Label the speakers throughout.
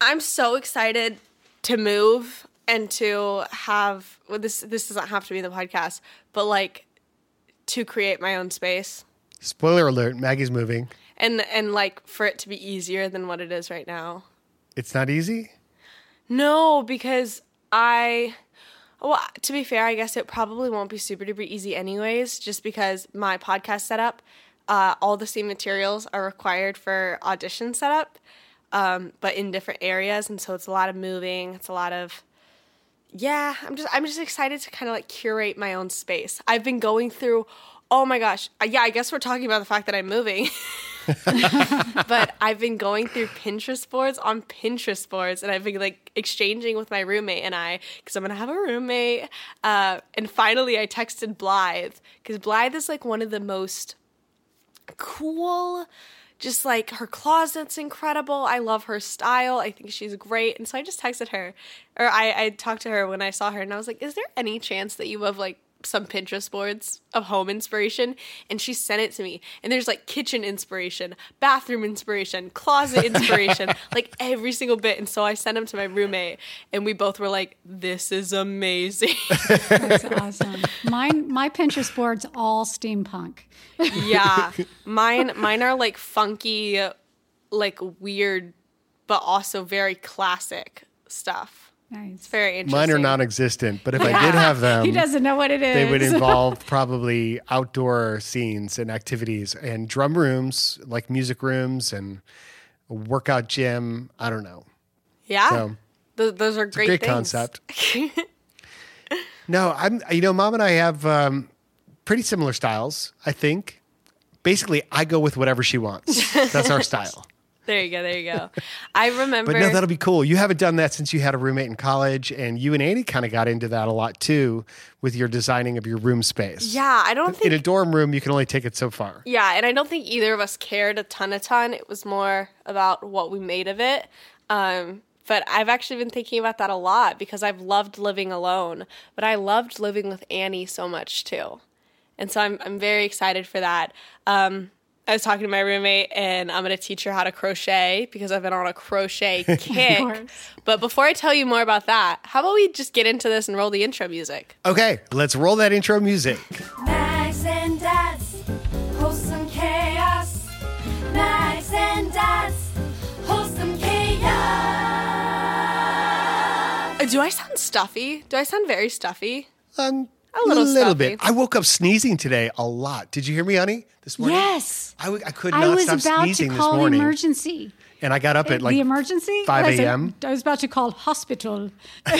Speaker 1: I'm so excited to move and to have well, this this doesn't have to be the podcast, but like to create my own space
Speaker 2: Spoiler alert: Maggie's moving.
Speaker 1: and and like for it to be easier than what it is right now.
Speaker 2: It's not easy.
Speaker 1: No, because I well, to be fair, I guess it probably won't be super duper easy anyways, just because my podcast setup, uh, all the same materials are required for audition setup, um, but in different areas, and so it's a lot of moving. It's a lot of yeah. I'm just I'm just excited to kind of like curate my own space. I've been going through. Oh my gosh, Uh, yeah. I guess we're talking about the fact that I'm moving. but I've been going through Pinterest boards on Pinterest boards, and I've been like exchanging with my roommate and I because I'm gonna have a roommate. Uh, and finally, I texted Blythe because Blythe is like one of the most cool. Just like her closet's incredible. I love her style. I think she's great. And so I just texted her, or I, I talked to her when I saw her, and I was like, "Is there any chance that you have like some Pinterest boards of home inspiration?" And she sent it to me. And there's like kitchen inspiration, bathroom inspiration, closet inspiration, like every single bit. And so I sent them to my roommate, and we both were like, "This is amazing."
Speaker 3: That's awesome. Mine, my Pinterest board's all steampunk.
Speaker 1: yeah, mine mine are like funky, like weird, but also very classic stuff.
Speaker 3: Nice.
Speaker 1: Very interesting.
Speaker 2: Mine are non-existent, but if I did have them,
Speaker 3: he doesn't know what it is.
Speaker 2: they would involve probably outdoor scenes and activities and drum rooms, like music rooms and a workout gym. I don't know.
Speaker 1: Yeah,
Speaker 2: So,
Speaker 1: Th- those are great.
Speaker 2: Great
Speaker 1: things.
Speaker 2: concept. No, I'm. You know, mom and I have um, pretty similar styles. I think. Basically, I go with whatever she wants. That's our style.
Speaker 1: There you go. There you go. I remember.
Speaker 2: But no, that'll be cool. You haven't done that since you had a roommate in college, and you and Annie kind of got into that a lot too with your designing of your room space.
Speaker 1: yeah, I don't think.
Speaker 2: In a dorm room, you can only take it so far.
Speaker 1: yeah, and I don't think either of us cared a ton, a ton. It was more about what we made of it. Um, but I've actually been thinking about that a lot because I've loved living alone, but I loved living with Annie so much too, and so I'm I'm very excited for that. Um, I was talking to my roommate, and I'm going to teach her how to crochet because I've been on a crochet kick. but before I tell you more about that, how about we just get into this and roll the intro music?
Speaker 2: Okay, let's roll that intro music.
Speaker 4: Mags and Dads, wholesome chaos. Mags and Dads, wholesome chaos.
Speaker 1: Uh, Do I sound stuffy? Do I sound very stuffy?
Speaker 2: Um,
Speaker 1: A little stuffy.
Speaker 2: bit. I woke up sneezing today a lot. Did you hear me, honey? This morning.
Speaker 3: Yes.
Speaker 2: I, w- I could
Speaker 3: I
Speaker 2: not
Speaker 3: was
Speaker 2: stop
Speaker 3: about
Speaker 2: sneezing
Speaker 3: to
Speaker 2: this
Speaker 3: call the
Speaker 2: morning,
Speaker 3: emergency.
Speaker 2: and I got up at like
Speaker 3: the emergency?
Speaker 2: 5
Speaker 3: I was-
Speaker 2: a.m..
Speaker 3: I was about to call hospital.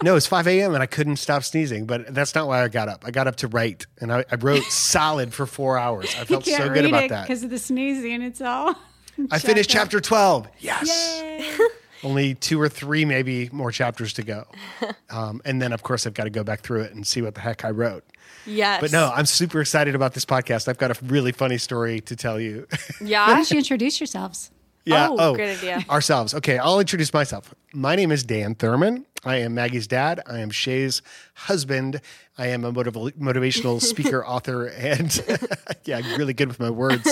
Speaker 2: No, it's 5 a.m. and I couldn't stop sneezing, but that's not why I got up. I got up to write and I, I wrote solid for four hours. I felt so good about that.
Speaker 3: because of the sneezing. It's all.
Speaker 2: I finished chapter 12. Yes.
Speaker 3: Yay.
Speaker 2: Only two or three, maybe more chapters to go. Um, and then, of course, I've got to go back through it and see what the heck I wrote.
Speaker 1: Yes.
Speaker 2: But no, I'm super excited about this podcast. I've got a really funny story to tell you. Yeah.
Speaker 3: Why
Speaker 1: Yeah.
Speaker 3: don't you introduce yourselves?
Speaker 2: Yeah.
Speaker 1: Oh, great idea.
Speaker 2: Ourselves. Okay, I'll introduce myself. My name is Dan Thurman. I am Maggie's dad. I am Shay's husband. I am a motiv- motivational speaker, author, and yeah, really good with my words.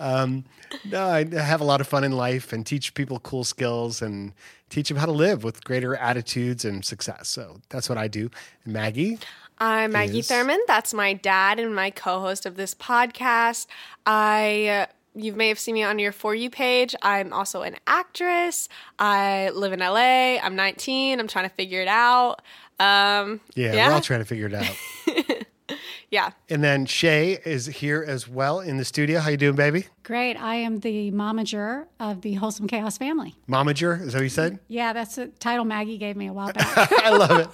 Speaker 2: Um, no, I have a lot of fun in life and teach people cool skills and teach them how to live with greater attitudes and success. So that's what I do. Maggie.
Speaker 1: I'm Maggie
Speaker 2: is-
Speaker 1: Thurman. That's my dad and my co-host of this podcast. I uh, you may have seen me on your for you page. I'm also an actress. I live in LA. I'm 19. I'm trying to figure it out. Um,
Speaker 2: Yeah,
Speaker 1: yeah,
Speaker 2: we're all trying to figure it out.
Speaker 1: yeah.
Speaker 2: and then Shay is here as well in the studio. How you doing, baby?
Speaker 3: Great. I am the momager of the Wholesome Chaos family.
Speaker 2: Momager, is that what you said?
Speaker 3: Yeah, that's a title Maggie gave me a while back.
Speaker 2: I love it.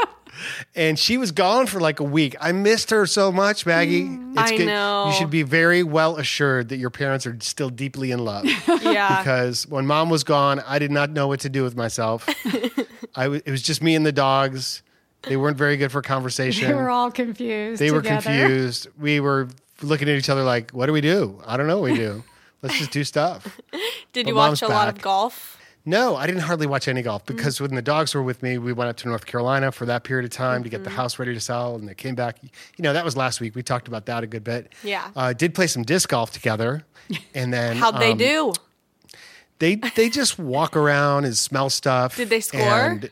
Speaker 2: And she was gone for like a week. I missed her so much, Maggie.
Speaker 1: Mm, I know.
Speaker 2: You should be very well assured that your parents are still deeply in love.
Speaker 1: Yeah.
Speaker 2: because when mom was gone, I did not know what to do with myself. I w- it was just me and the dogs. They weren't very good for conversation.
Speaker 3: they were all confused.
Speaker 2: They were confused. We were looking at each other like, what do we do? I don't know what we do. Let's just do stuff.
Speaker 1: Did
Speaker 2: But
Speaker 1: you watch a lot of golf?
Speaker 2: No, I didn't hardly watch any golf
Speaker 1: Mm.
Speaker 2: because when the dogs were with me, we went up to North Carolina for that period of time to get
Speaker 1: Mm-hmm.
Speaker 2: the house ready to sell, and they came back. You know, that was last week. We talked about that a good bit.
Speaker 1: Yeah.
Speaker 2: uh, did play some disc golf together, and then
Speaker 1: How'd they
Speaker 2: um,
Speaker 1: do?
Speaker 2: They they just walk around and smell stuff.
Speaker 1: Did they score?
Speaker 2: And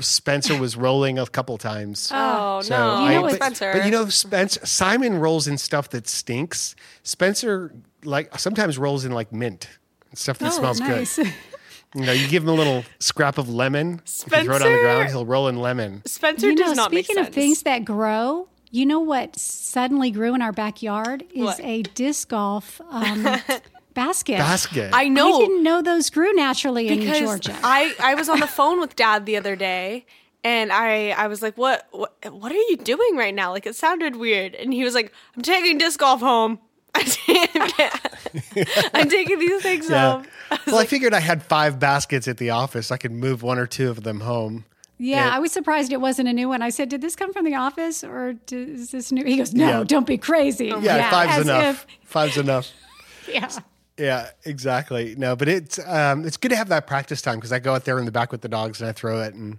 Speaker 2: Spencer was rolling a couple times.
Speaker 1: Oh
Speaker 2: So
Speaker 1: no,
Speaker 3: You know
Speaker 2: I- but,
Speaker 1: Spencer.
Speaker 2: but you know, Spencer Simon rolls in stuff that stinks. Spencer like sometimes rolls in like mint stuff that
Speaker 3: Oh,
Speaker 2: smells
Speaker 3: nice.
Speaker 2: good. You know, you give him a little scrap of lemon. If you throw it on the ground, he'll roll in lemon.
Speaker 1: Spencer
Speaker 3: you know,
Speaker 1: does not make
Speaker 3: speaking
Speaker 1: sense.
Speaker 3: of things that grow, you know what suddenly grew in our backyard is
Speaker 1: What?
Speaker 3: a disc golf um, basket.
Speaker 2: Basket.
Speaker 1: I know
Speaker 3: I didn't know those grew naturally in Georgia.
Speaker 1: I I was on the phone with Dad the other day. And I, I was like, what, what, what are you doing right now? Like, it sounded weird. And he was like, I'm taking disc golf home. I'm taking these things
Speaker 2: Yeah.
Speaker 1: home. I
Speaker 2: Well, I figured I had five baskets at the office. I could move one or two of them home.
Speaker 3: yeah,
Speaker 2: Yeah.
Speaker 3: I was surprised it wasn't a new one. I said, "Did this come from the office or is this new?" He goes, "No,
Speaker 2: Yeah.
Speaker 3: don't be crazy."
Speaker 2: Yeah, five's
Speaker 3: as
Speaker 2: enough. Five's enough.
Speaker 3: yeah.
Speaker 2: Yeah, exactly. No, but it's um, it's good to have that practice time because I go out there in the back with the dogs and I throw it, and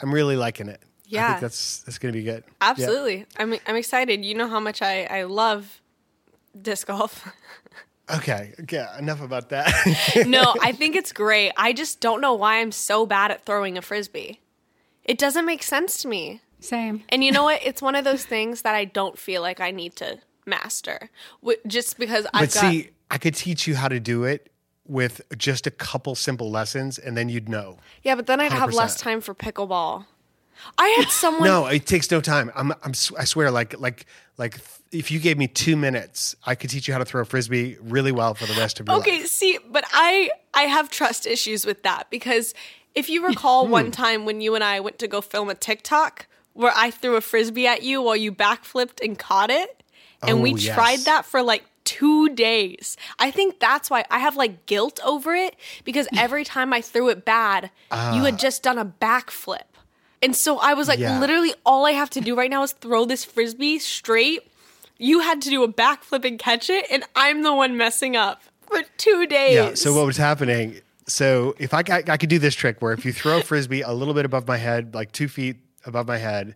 Speaker 2: I'm really liking it. Yeah, I
Speaker 1: Yeah.
Speaker 2: think that's that's going to be good. Yeah.
Speaker 1: absolutely. I'm, I'm excited. You know how much I, I love disc golf.
Speaker 2: Okay. Okay. Enough about that.
Speaker 1: no, I think it's great. I just don't know why I'm so bad at throwing a frisbee. It doesn't make sense to me.
Speaker 3: Same.
Speaker 1: And you know what? It's one of those things that I don't feel like I need to master. Just because I've
Speaker 2: but
Speaker 1: got
Speaker 2: see, I could teach you how to do it with just a couple simple lessons, and then you'd know.
Speaker 1: Yeah, but then I'd have less time for pickleball. I had someone
Speaker 2: No, it takes no time. I'm, I'm, I swear, like, like, like, if you gave me two minutes, I could teach you how to throw a frisbee really well for the rest of your
Speaker 1: Okay,
Speaker 2: life.
Speaker 1: Okay, see, but I I have trust issues with that because if you recall
Speaker 2: Hmm.
Speaker 1: one time when you and I went to go film a TikTok where I threw a frisbee at you while you backflipped and caught it, and we
Speaker 2: Oh, yes.
Speaker 1: tried that for like two days. I think that's why I have like guilt over it because every time I threw it bad, you had just done a backflip. And so I was like,
Speaker 2: Ah. Yeah.
Speaker 1: literally, all I have to do right now is throw this frisbee straight. You had to do a backflip and catch it, and I'm the one messing up for two days.
Speaker 2: Yeah. So what was happening? So if I, got- I could do this trick where if you throw a frisbee a little bit above my head, like two feet above my head,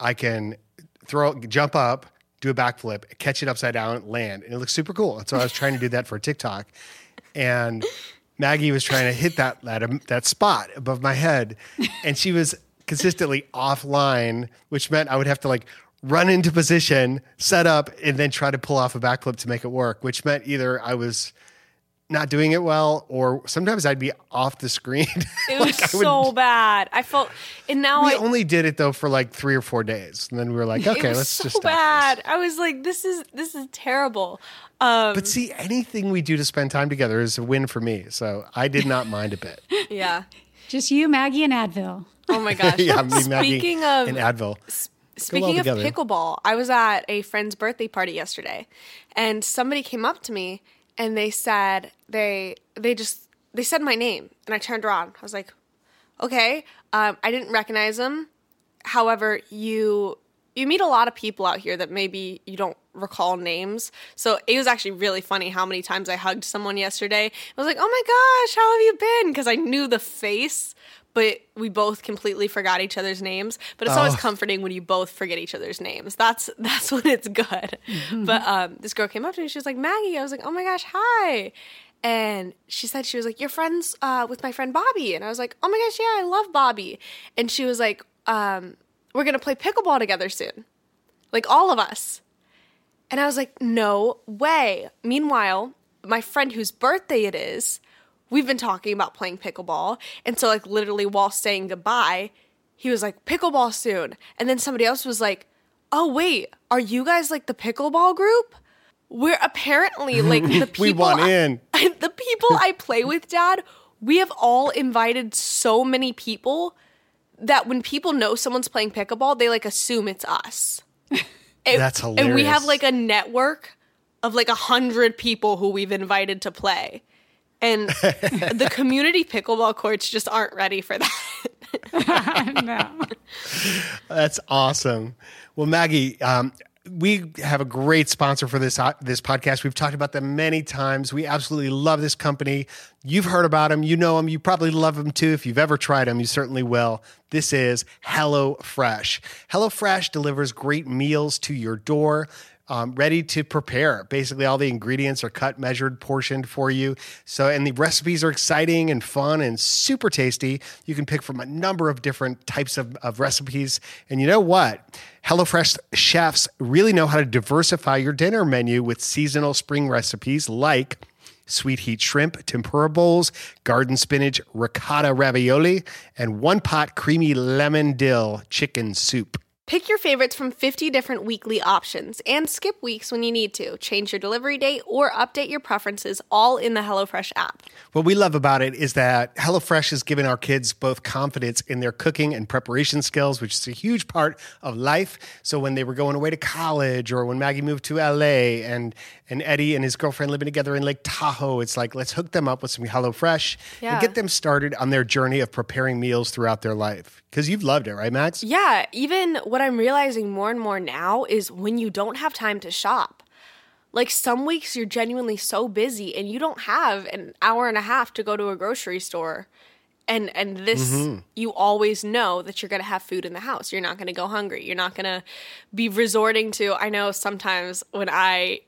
Speaker 2: I can throw, jump up, do a backflip, catch it upside down, land, and it looks super cool. And so I was trying to do that for TikTok, and Maggie was trying to hit that that that spot above my head, and she was consistently offline, which meant I would have to like run into position, set up, and then try to pull off a backflip to make it work. Which meant either I was not doing it well, or sometimes I'd be off the screen.
Speaker 1: It was
Speaker 2: Like, would-
Speaker 1: so bad. I felt, and now
Speaker 2: we
Speaker 1: I.
Speaker 2: only did it though for like three or four days, and then we were like,
Speaker 1: it
Speaker 2: okay,
Speaker 1: was
Speaker 2: let's
Speaker 1: so
Speaker 2: just stop
Speaker 1: bad.
Speaker 2: This.
Speaker 1: I was like, this is this is terrible. Um,
Speaker 2: But see, anything we do to spend time together is a win for me. So I did not mind a bit.
Speaker 1: yeah.
Speaker 3: Just you, Maggie, and Advil.
Speaker 1: Oh my gosh.
Speaker 2: yeah, me, Maggie,
Speaker 1: Speaking of
Speaker 2: and Advil.
Speaker 1: Speaking of
Speaker 2: together.
Speaker 1: pickleball, I was at a friend's birthday party yesterday, and somebody came up to me and they said they they just they said my name, and I turned around. I was like, okay, um, I didn't recognize them. However, you you meet a lot of people out here that maybe you don't recall names. So it was actually really funny how many times I hugged someone yesterday. I was like, oh my gosh, how have you been? Because I knew the face, but we both completely forgot each other's names. But it's always
Speaker 2: Oh.
Speaker 1: comforting when you both forget each other's names. That's that's when it's good. but um, this girl came up to me. She was like, Maggie. I was like, oh my gosh, hi. And she said she was like, "You're friends uh, with my friend Bobby," and I was like, "Oh my gosh, yeah, I love Bobby." And she was like, um, "We're gonna play pickleball together soon, like all of us." And I was like, "No way!" Meanwhile, my friend whose birthday it is, we've been talking about playing pickleball, and so like literally while saying goodbye, he was like, "Pickleball soon," and then somebody else was like, "Oh wait, are you guys like the pickleball group?" We're apparently like the people
Speaker 2: We want
Speaker 1: I-
Speaker 2: in.
Speaker 1: the people I play with, Dad, we have all invited so many people that when people know someone's playing pickleball, they like assume it's us. And-
Speaker 2: That's
Speaker 1: And we have like a network of like a hundred people who we've invited to play. And the community pickleball courts just aren't ready for that.
Speaker 3: no.
Speaker 2: That's awesome. Well, Maggie, um, we have a great sponsor for this uh, this podcast. We've talked about them many times. We absolutely love this company. You've heard about them. You know them. You probably love them too. If you've ever tried them, you certainly will. This is HelloFresh. HelloFresh delivers great meals to your door. Um, ready to prepare. Basically, all the ingredients are cut, measured, portioned for you. So, and the recipes are exciting and fun and super tasty. You can pick from a number of different types of, of recipes. And you know what? HelloFresh chefs really know how to diversify your dinner menu with seasonal spring recipes like sweet heat shrimp, tempura bowls, garden spinach, ricotta ravioli, and one pot creamy lemon dill chicken soup.
Speaker 1: Pick your favorites from 50 different weekly options and skip weeks when you need to. Change your delivery date or update your preferences all in the HelloFresh app.
Speaker 2: What we love about it is that HelloFresh has given our kids both confidence in their cooking and preparation skills, which is a huge part of life. So when they were going away to college or when Maggie moved to LA and and Eddie and his girlfriend living together in Lake Tahoe, it's like let's hook them up with some HelloFresh
Speaker 1: Yeah.
Speaker 2: and get them started on their journey of preparing meals throughout their life. Because you've loved it, right, Mags?
Speaker 1: Yeah, even what I'm realizing more and more now is when you don't have time to shop. Like some weeks you're genuinely so busy and you don't have an hour and a half to go to a grocery store. And and this mm-hmm. you always know that you're going to have food in the house. You're not going to go hungry. You're not going to be resorting to I know sometimes when I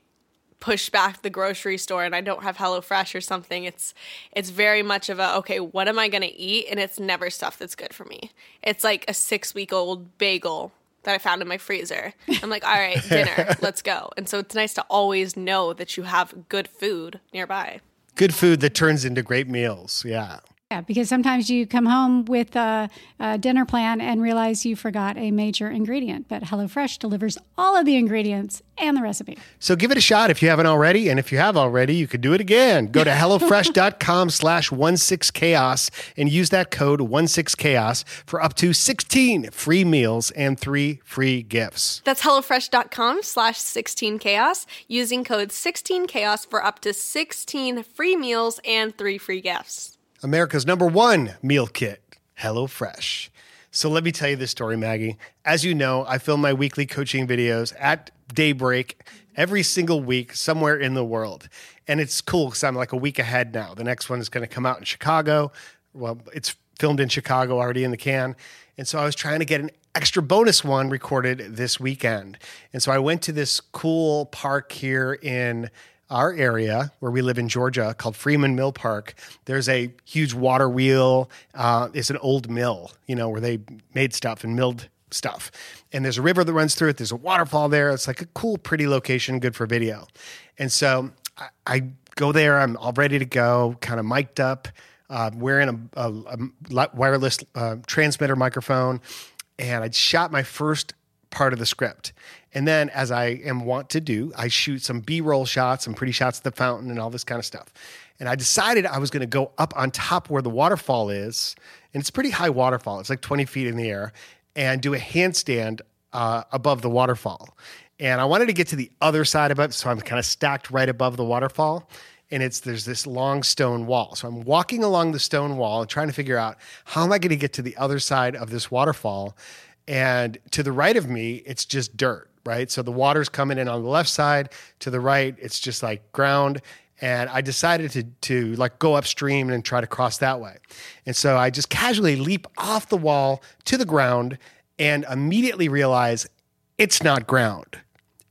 Speaker 1: push back the grocery store and I don't have HelloFresh or something, it's it's very much of a okay, what am I gonna eat? And it's never stuff that's good for me. It's like a six week old bagel that I found in my freezer. I'm like, all right, dinner, let's go. And so it's nice to always know that you have good food nearby.
Speaker 2: Good food that turns into great meals. Yeah.
Speaker 3: Yeah, because sometimes you come home with a, a dinner plan and realize you forgot a major ingredient, but HelloFresh delivers all of the ingredients and the recipe.
Speaker 2: So give it a shot if you haven't already. And if you have already, you could do it again. Go to HelloFresh.com slash 16chaos and use that code 16chaos for up to 16 free meals and three free gifts.
Speaker 1: That's HelloFresh.com slash 16chaos using code 16chaos for up to 16 free meals and three free gifts.
Speaker 2: America's number one meal kit, HelloFresh. So let me tell you this story, Maggie. As you know, I film my weekly coaching videos at daybreak every single week somewhere in the world. And it's cool because I'm like a week ahead now. The next one is going to come out in Chicago. Well, it's filmed in Chicago already in the can. And so I was trying to get an extra bonus one recorded this weekend. And so I went to this cool park here in our area where we live in Georgia called Freeman Mill Park. There's a huge water wheel. Uh, it's an old mill, you know, where they made stuff and milled stuff. And there's a river that runs through it. There's a waterfall there. It's like a cool, pretty location, good for video. And so I, I go there. I'm all ready to go, kind of mic'd up, uh, wearing a, a, a wireless uh, transmitter microphone. And I shot my first part of the script. And then, as I am wont to do, I shoot some B roll shots, some pretty shots at the fountain, and all this kind of stuff. And I decided I was going to go up on top where the waterfall is. And it's pretty high waterfall, it's like 20 feet in the air, and do a handstand uh, above the waterfall. And I wanted to get to the other side of it. So I'm kind of stacked right above the waterfall. And it's there's this long stone wall. So I'm walking along the stone wall and trying to figure out how am I going to get to the other side of this waterfall. And to the right of me, it's just dirt, right? So the water's coming in on the left side. To the right, it's just like ground. And I decided to to like go upstream and try to cross that way. And so I just casually leap off the wall to the ground and immediately realize it's not ground.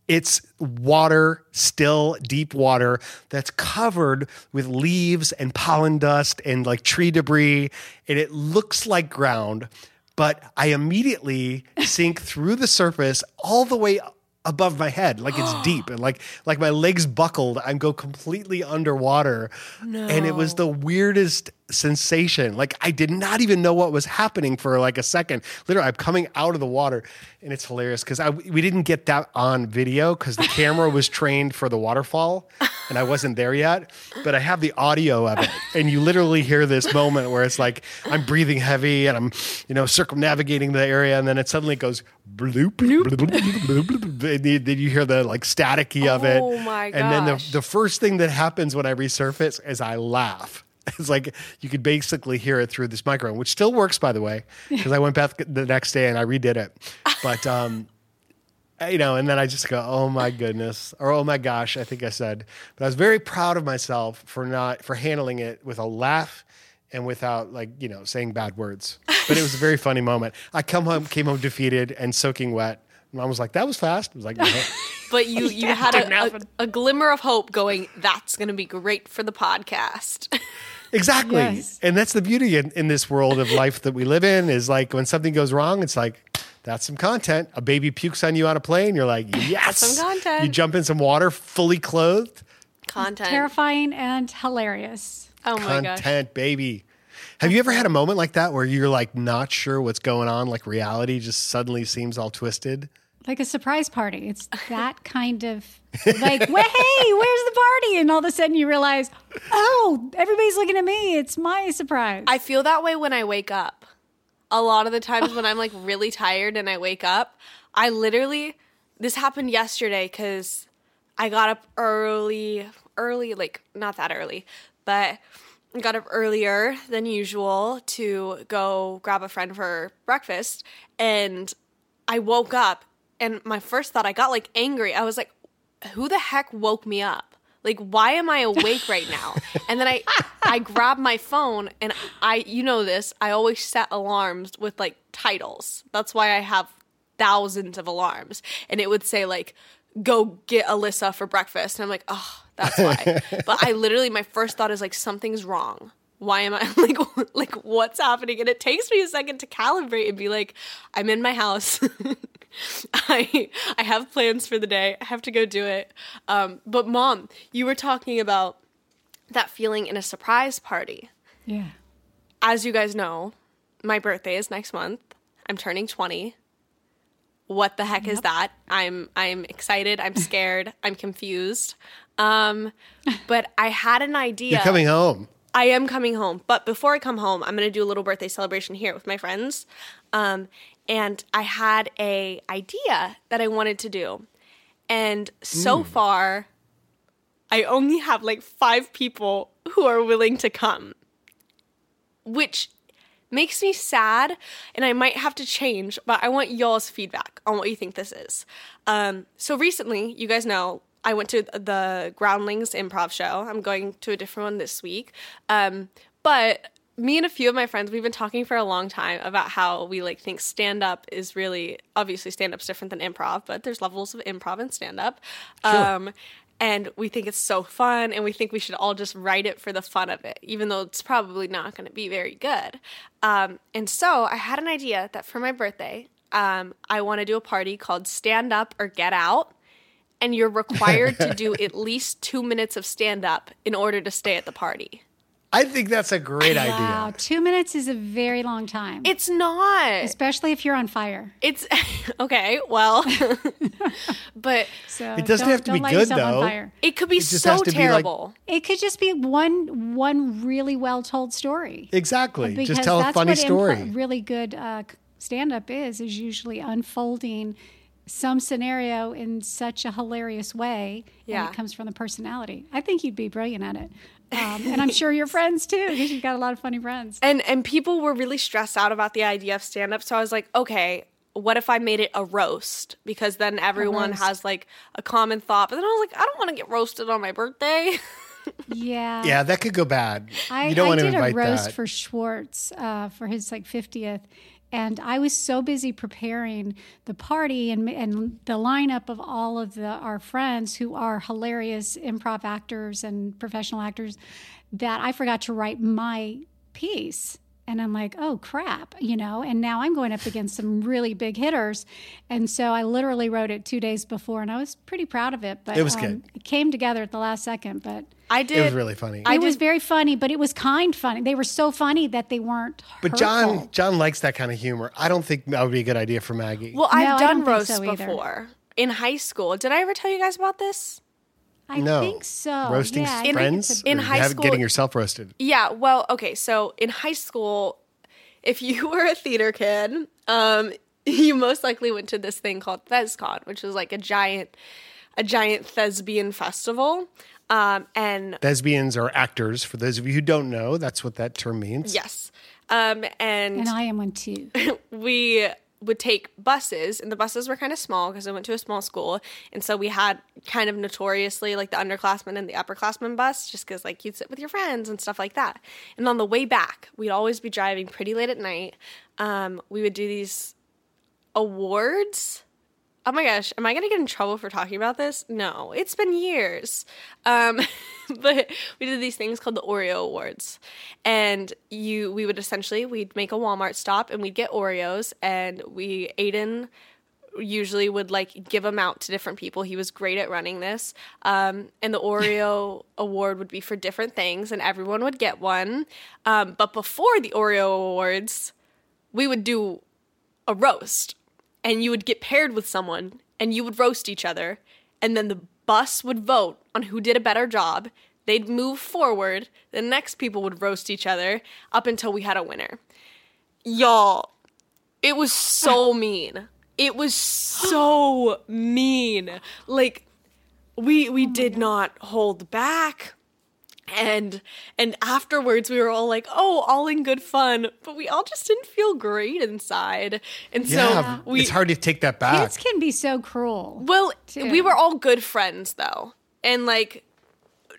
Speaker 2: It's water, still deep water that's covered with leaves and pollen dust and like tree debris. And it looks like ground, but I immediately sink through the surface all the way above my head like it's deep and like like my legs buckled i go completely underwater. And it was the weirdest sensation. Like i did not even know what was happening for like a second. Literally i'm coming out of the water and it's hilarious because i we didn't get that on video because the camera was trained for the waterfall and i wasn't there yet but i have the audio of it and you literally hear this moment where it's like i'm breathing heavy and i'm you know circumnavigating the area and then it suddenly goes bloop bloop, bloop, bloop, bloop, and you- then you hear the like staticky of it.
Speaker 1: Oh my
Speaker 2: and then the, the first thing that happens when i resurface is i laugh it's like you could basically hear it through this microphone which still works by the way because i went back the next day and i redid it but um you know, and then I just go, "Oh my goodness," or "Oh my gosh," I think I said. But I was very proud of myself for not for handling it with a laugh and without like you know saying bad words. But it was a very funny moment. I come home, came home defeated and soaking wet. Mom was like, "That was fast." I was like, no.
Speaker 1: but you you had a, a, a glimmer of hope going that's going to be great for the podcast
Speaker 2: Exactly.
Speaker 3: Yes.
Speaker 2: And that's the beauty in, in this world of life that we live in is like when something goes wrong, it's like, that's some content. A baby pukes on you on a plane. You're like, yes.
Speaker 1: some content.
Speaker 2: You jump in some water fully clothed.
Speaker 1: content
Speaker 3: Terrifying and hilarious.
Speaker 1: oh my gosh
Speaker 2: content, baby. Have you ever had a moment like that where you're like not sure what's going on? Like reality just suddenly seems all twisted?
Speaker 3: Like a surprise party. It's that kind of like, well, hey, where's the party? And all of a sudden you realize, oh, everybody's looking at me. It's my surprise.
Speaker 1: I feel that way when I wake up. A lot of the times when I'm like really tired and I wake up, I literally, this happened yesterday because I got up early, early, like not that early, but got up earlier than usual to go grab a friend for breakfast. And I woke up and my first thought, I got like angry. I was like, who the heck woke me up? Like, why am I awake right now? And then I, I grabbed my phone and I, you know this, I always set alarms with like titles. That's why I have thousands of alarms. And it would say like, go get Alyssa for breakfast. And I'm like, oh, that's why. but I literally, my first thought is like, something's wrong. Why am I like, like what's happening? And it takes me a second to calibrate and be like, I'm in my house. I I have plans for the day. I have to go do it. Um, but mom, you were talking about that feeling in a surprise party.
Speaker 3: yeah.
Speaker 1: As you guys know, my birthday is next month. I'm turning 20. What the heck is that? I'm I'm excited, I'm scared, I'm confused. Um, but I had an idea.
Speaker 2: You're coming home.
Speaker 1: I am coming home, but before I come home, I'm going to do a little birthday celebration here with my friends. Um, and I had a idea that I wanted to do, and so far, I only have like five people who are willing to come, which makes me sad, and I might have to change. But I want y'all's feedback on what you think this is. Um, so recently, you guys know I went to the Groundlings improv show. I'm going to a different one this week. Um, but me and a few of my friends, we've been talking for a long time about how we like think stand up is really obviously stand up's different than improv, but there's levels of improv and stand up. Um, and we think it's so fun, and we think we should all just write it for the fun of it, even though it's probably not going to be very good. Um, and so I had an idea that for my birthday, um, I want to do a party called Stand Up or Get Out and you're required to do at least two minutes of stand up in order to stay at the party.
Speaker 2: I think that's a great idea. Wow.
Speaker 3: Two minutes is a very long time,
Speaker 1: It's not.
Speaker 3: especially if you're on fire.
Speaker 1: It's okay. Well, but
Speaker 3: So
Speaker 2: It doesn't
Speaker 3: don't-
Speaker 2: have to be good,
Speaker 3: on
Speaker 2: though.
Speaker 3: fire.
Speaker 1: it could be
Speaker 2: just
Speaker 1: so
Speaker 2: has to be, like-
Speaker 1: terrible.
Speaker 3: It could just be one one really well told story.
Speaker 2: Exactly.
Speaker 3: because
Speaker 2: Just tell a
Speaker 3: that's
Speaker 2: funny
Speaker 3: what
Speaker 2: story.
Speaker 3: impro- really good uh, stand up is is usually unfolding some scenario in such a hilarious way
Speaker 1: Yeah.
Speaker 3: and it comes from the personality i think you'd be brilliant at it um, and i'm sure your friends too because you've got a lot of funny friends
Speaker 1: and and people were really stressed out about the idea of stand up. So I was like, okay. What if I made it a roast? Because then everyone has like a common thought. But then I was like, I don't want to get roasted on my birthday.
Speaker 3: yeah
Speaker 2: yeah, that could go bad.
Speaker 3: I,
Speaker 2: you don't
Speaker 3: I
Speaker 2: want to
Speaker 3: did
Speaker 2: invite
Speaker 3: a roast
Speaker 2: that.
Speaker 3: for Schwartz uh, for his like 50th. And I was so busy preparing the party and, and the lineup of all of the, our friends who are hilarious improv actors and professional actors that I forgot to write my piece. And I'm like, oh crap, you know, and now I'm going up against some really big hitters. And so I literally wrote it two days before and I was pretty proud of it. But
Speaker 2: It was good.
Speaker 3: Um, it came together at the last second. But
Speaker 1: I did.
Speaker 2: it was really funny.
Speaker 1: I
Speaker 3: it was very funny, but it was kind funny. They were so funny that they weren't.
Speaker 2: but
Speaker 3: hurtful.
Speaker 2: John John likes that kind of humor. I don't think that would be a good idea for Maggie.
Speaker 1: well, I've
Speaker 3: I
Speaker 1: done
Speaker 3: don't
Speaker 1: roasts
Speaker 3: so either.
Speaker 1: before in high school. Did I ever tell you guys about this?
Speaker 3: I
Speaker 2: no.
Speaker 3: think so.
Speaker 2: Roasting
Speaker 3: yeah,
Speaker 2: friends?
Speaker 3: it's a-
Speaker 1: In
Speaker 2: Or
Speaker 1: high
Speaker 2: have-
Speaker 1: school-
Speaker 2: Getting yourself roasted.
Speaker 1: Yeah, well, okay, so in high school, if you were a theater kid, um, you most likely went to this thing called ThesCon, which is like a giant, a giant thespian festival. Um, and
Speaker 2: Thespians are actors. For those of you who don't know, that's what that term means.
Speaker 1: yes, um, and
Speaker 3: and I am one too.
Speaker 1: we would take buses and the buses were kind of small because I went to a small school and so we had kind of notoriously like the underclassmen and the upperclassmen bus just because like you'd sit with your friends and stuff like that. And on the way back we'd always be driving pretty late at night. Um, we would do these awards oh my gosh, am I gonna get in trouble for talking about this? No, it's been years. Um, but we did these things called the Oreo Awards, and you we would essentially we'd make a Walmart stop and we'd get Oreos, and we Aiden usually would like give them out to different people. He was great at running this. Um, and the Oreo award would be for different things, and everyone would get one. Um, but before the Oreo awards, we would do a roast, and you would get paired with someone, and you would roast each other, and then the bus would vote on who did a better job. They'd move forward. The next people would roast each other up until we had a winner. Y'all, it was so mean. It was so mean. Like we we did oh not hold back. And and afterwards we were all like, "Oh, all in good fun," but we all just didn't feel great inside. And
Speaker 2: Yeah,
Speaker 1: so we
Speaker 2: it's hard to take that back.
Speaker 3: Kids can be so cruel.
Speaker 1: well,
Speaker 3: too.
Speaker 1: we were all good friends though. And like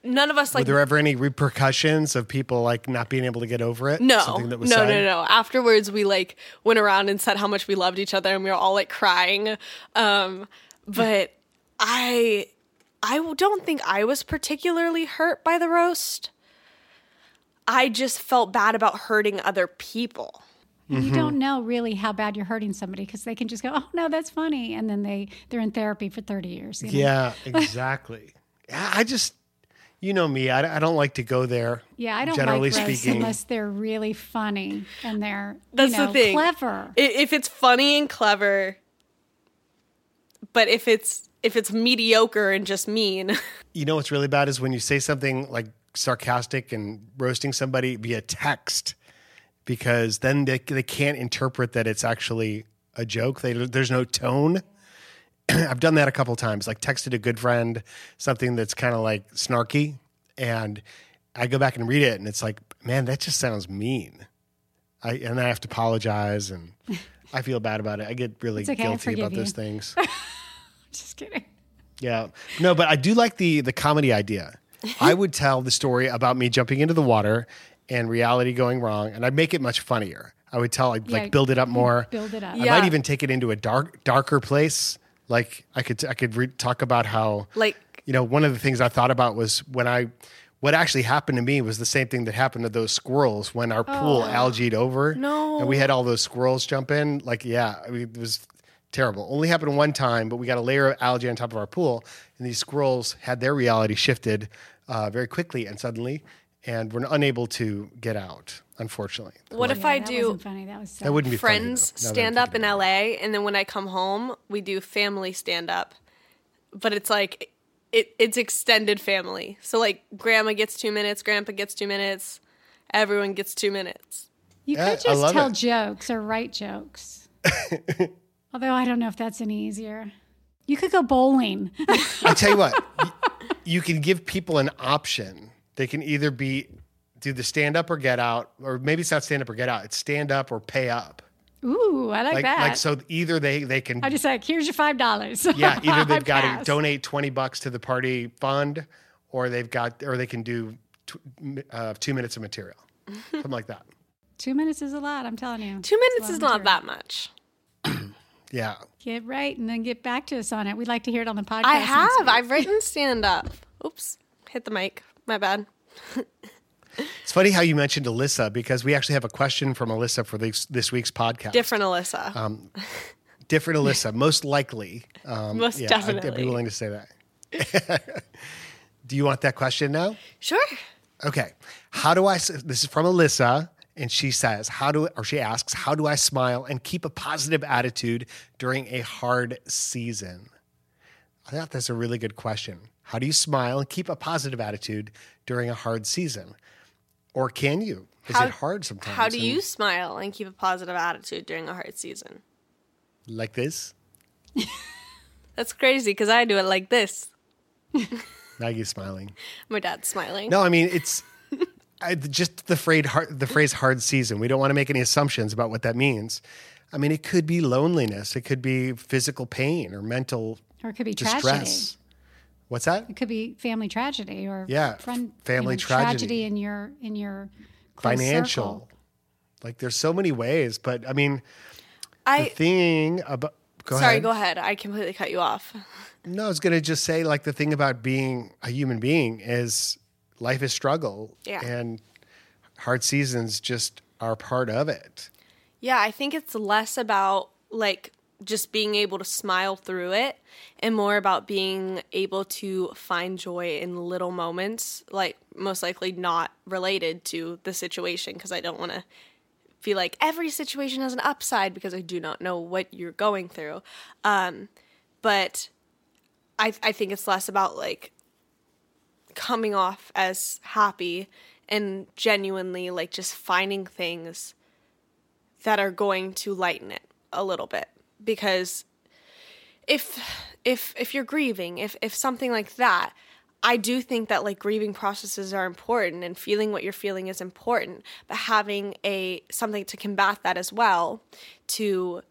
Speaker 1: none of us like Were
Speaker 2: there ever any repercussions of people like not being able to get over it?
Speaker 1: No,
Speaker 2: Something that was
Speaker 1: no,
Speaker 2: said?
Speaker 1: no, no. Afterwards, we like went around and said how much we loved each other, and we were all like crying. Um, but I, I don't think I was particularly hurt by the roast. I just felt bad about hurting other people.
Speaker 3: You
Speaker 2: Mm-hmm.
Speaker 3: don't know really how bad you're hurting somebody because they can just go, "Oh no, that's funny," and then they they're in therapy for thirty years. you know?
Speaker 2: Yeah, exactly. I just, you know me, I, I don't like to go there.
Speaker 3: yeah. I don't
Speaker 2: generally
Speaker 3: like
Speaker 2: speaking.
Speaker 3: unless they're really funny and they're
Speaker 1: That's
Speaker 3: you
Speaker 1: the
Speaker 3: know,
Speaker 1: thing.
Speaker 3: clever.
Speaker 1: If it's funny and clever, but if it's if it's mediocre and just mean,
Speaker 2: You know what's really bad is when you say something like sarcastic and roasting somebody via text, because then they, they can't interpret that it's actually a joke. They, there's no tone. I've done that a couple times, like texted a good friend something that's kind of like snarky, and I go back and read it, and it's like, man, that just sounds mean. I and I have to apologize, and I feel bad about it. I get really
Speaker 3: okay,
Speaker 2: guilty about
Speaker 3: you.
Speaker 2: those things.
Speaker 3: Just kidding.
Speaker 2: Yeah. No, but I do like the the comedy idea. I would tell the story about me jumping into the water and reality going wrong, and I'd make it much funnier. I would tell, I'd
Speaker 3: Yeah,
Speaker 2: like build it up more.
Speaker 3: build it up.
Speaker 2: I
Speaker 1: Yeah.
Speaker 2: might even take it into a dark, darker place. Like I could, I could re- talk about how,
Speaker 1: like
Speaker 2: you know, one of the things I thought about was when I, what actually happened to me was the same thing that happened to those squirrels when our pool oh. algaed over.
Speaker 1: No.
Speaker 2: And we had all those squirrels jump in. Like, yeah, I mean, it was terrible. Only happened one time, but we got a layer of algae on top of our pool, and these squirrels had their reality shifted uh, very quickly and suddenly, and were unable to get out, unfortunately.
Speaker 1: what if
Speaker 3: Yeah,
Speaker 1: I
Speaker 3: that
Speaker 1: do
Speaker 3: wasn't funny. That was sad.
Speaker 2: That wouldn't be
Speaker 1: friends
Speaker 2: though, now
Speaker 1: stand up in LA and then when I come home we do family stand up. But it's like it it's extended family. So like grandma gets 2 minutes, grandpa gets 2 minutes, everyone gets 2 minutes.
Speaker 3: You
Speaker 2: Yeah,
Speaker 3: could just tell
Speaker 2: it.
Speaker 3: jokes or write jokes. Although I don't know if that's any easier. You could go bowling.
Speaker 2: I tell you what, you can give people an option. They can either be do the stand up or get out, or maybe it's not stand up or get out. It's stand up or pay up.
Speaker 3: Ooh, I like,
Speaker 2: Like
Speaker 3: that.
Speaker 2: like so either they they can
Speaker 3: I just like, here's your five dollars.
Speaker 2: yeah either they've got to donate twenty bucks to the party fund, or they've got or they can do tw- uh, two minutes of material, something like that.
Speaker 3: Two minutes is a lot. I'm telling you.
Speaker 1: 2 minutes is not
Speaker 3: of
Speaker 1: that much.
Speaker 2: Yeah,
Speaker 3: Get right and then get back to us on it. We'd like to hear it on the podcast.
Speaker 1: I
Speaker 3: next
Speaker 1: have. I've written stand up. Oops, hit the mic. My bad.
Speaker 2: it's funny how you mentioned Alyssa because we actually have a question from Alissa for this this week's podcast.
Speaker 1: Different Alissa.
Speaker 2: Um, Different Alissa, most likely. Um,
Speaker 1: Most
Speaker 2: yeah, I'd- I'd be willing to say that. Do you want that question now?
Speaker 1: sure.
Speaker 2: Okay. How do I, this is from Alyssa, and she says, how do, or she asks, how do I smile and keep a positive attitude during a hard season? I thought that's a really good question. How do you smile and keep a positive attitude during a hard season? Or can you? Is
Speaker 1: How-
Speaker 2: it hard sometimes?
Speaker 1: How do
Speaker 2: And
Speaker 1: you smile and keep a positive attitude during a hard season?
Speaker 2: Like this?
Speaker 1: That's crazy because I do it like this.
Speaker 2: Maggie's smiling.
Speaker 1: My dad's smiling.
Speaker 2: No, I mean, it's I, just the phrase, hard, the phrase hard season. We don't want to make any assumptions about what that means. I mean, it could be loneliness, it could be physical pain or mental
Speaker 3: or it could be
Speaker 2: distress.
Speaker 3: tragedy.
Speaker 2: What's that?
Speaker 3: It could be family tragedy or
Speaker 2: Yeah,
Speaker 3: friend,
Speaker 2: family
Speaker 3: you know,
Speaker 2: tragedy.
Speaker 3: in your in your close
Speaker 2: Financial.
Speaker 3: circle.
Speaker 2: Like, there's so many ways, but I mean, the
Speaker 1: I
Speaker 2: thing about. Go
Speaker 1: Sorry,
Speaker 2: ahead.
Speaker 1: go ahead. I completely cut you off.
Speaker 2: No, I was going to just say, like, the thing about being a human being is life is struggle.
Speaker 1: Yeah.
Speaker 2: And hard seasons just are part of it.
Speaker 1: Yeah, I think it's less about like just being able to smile through it and more about being able to find joy in little moments, like most likely not related to the situation because I don't want to feel like every situation has an upside because I do not know what you're going through. Um, but I I think it's less about like coming off as happy and genuinely like just finding things that are going to lighten it a little bit. Because if if if you're grieving if if something like that i do think that like grieving processes are important and feeling what you're feeling is important but having a something to combat that as well to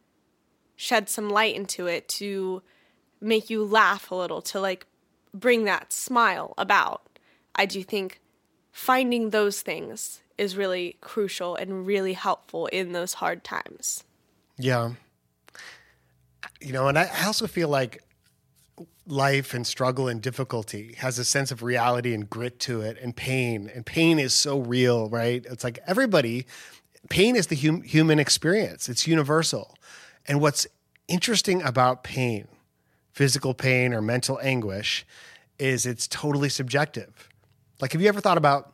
Speaker 1: shed some light into it to make you laugh a little to like bring that smile about i do think finding those things is really crucial and really helpful in those hard times.
Speaker 2: Yeah. You know, and I also feel like life and struggle and difficulty has a sense of reality and grit to it and pain. And pain is so real, right? It's like everybody, pain is the hum, human experience, it's universal. And what's interesting about pain, physical pain or mental anguish, is it's totally subjective. Like, have you ever thought about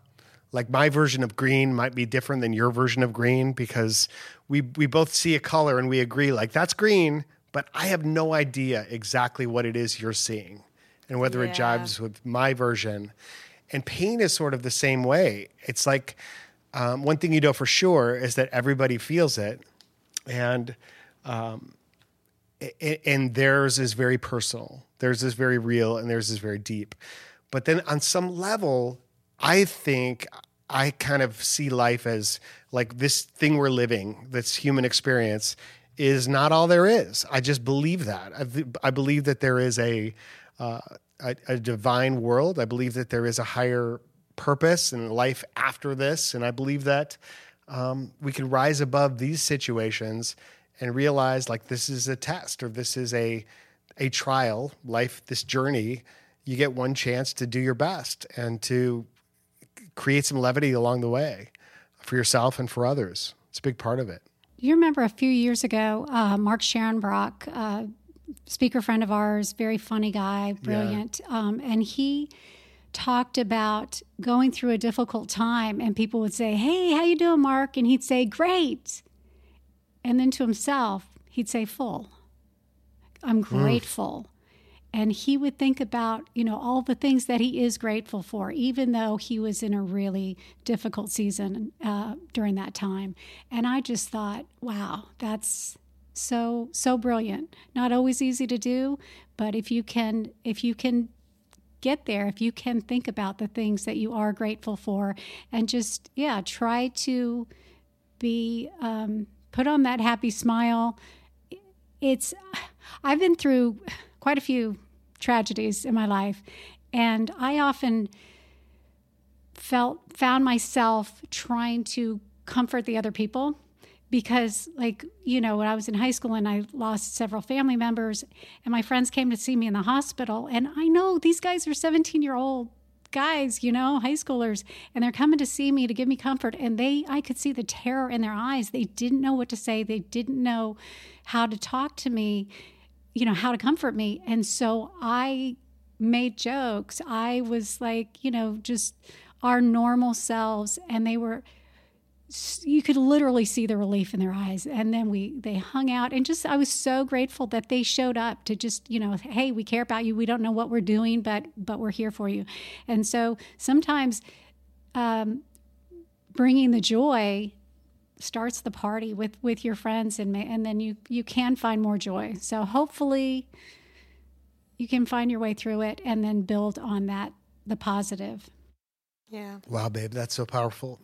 Speaker 2: like my version of green might be different than your version of green because we we both see a color and we agree like that's green, but I have no idea exactly what it is you're seeing and whether it
Speaker 1: Yeah.
Speaker 2: jives with my version. And pain is sort of the same way. It's like um, one thing you know for sure is that everybody feels it, and a- and theirs is very personal. Theirs is very real, and theirs is very deep. But then on some level, I think I kind of see life as like this thing we're living, this human experience, is not all there is. I just believe that. I, I believe that there is a, uh, a a divine world. I believe that there is a higher purpose and life after this, and I believe that um, we can rise above these situations and realize like this is a test or this is a a trial life this journey you get one chance to do your best and to create some levity along the way for yourself and for others. It's a big part of it.
Speaker 3: You remember a few years ago, uh, Mark Scharenbroich, uh, speaker friend of ours, very funny guy, brilliant, um, and he talked about going through a difficult time, and people would say, "Hey, how you doing, Mark?" And he'd say, "Great," and then to himself, he'd say, "Full." I'm grateful. And he would think about, you know, all the things that he is grateful for, even though he was in a really difficult season uh, during that time. And I just thought, wow, that's so so brilliant. Not always easy to do, but if you can if you can get there, if you can think about the things that you are grateful for, and just yeah, try to be um, put on that happy smile. It's I've been through quite a few tragedies in my life and I often felt found myself trying to comfort the other people because like you know when I was in high school and I lost several family members and my friends came to see me in the hospital and I know these guys are 17 year old guys, you know, high schoolers, and they're coming to see me to give me comfort. And they, I could see the terror in their eyes. They didn't know what to say. They didn't know how to talk to me, you know, how to comfort me. And so I made jokes. I was like, you know, just our normal selves. And they were, you could literally see the relief in their eyes. And then we they hung out and just i was so grateful that they showed up to just you know hey we care about you. We don't know what we're doing but but we're here for you. And so sometimes um, bringing the joy starts the party with with your friends and and then you you can find more joy. So hopefully you can find your way through it and then build on that the positive.
Speaker 1: Yeah.
Speaker 2: wow babe that's so powerful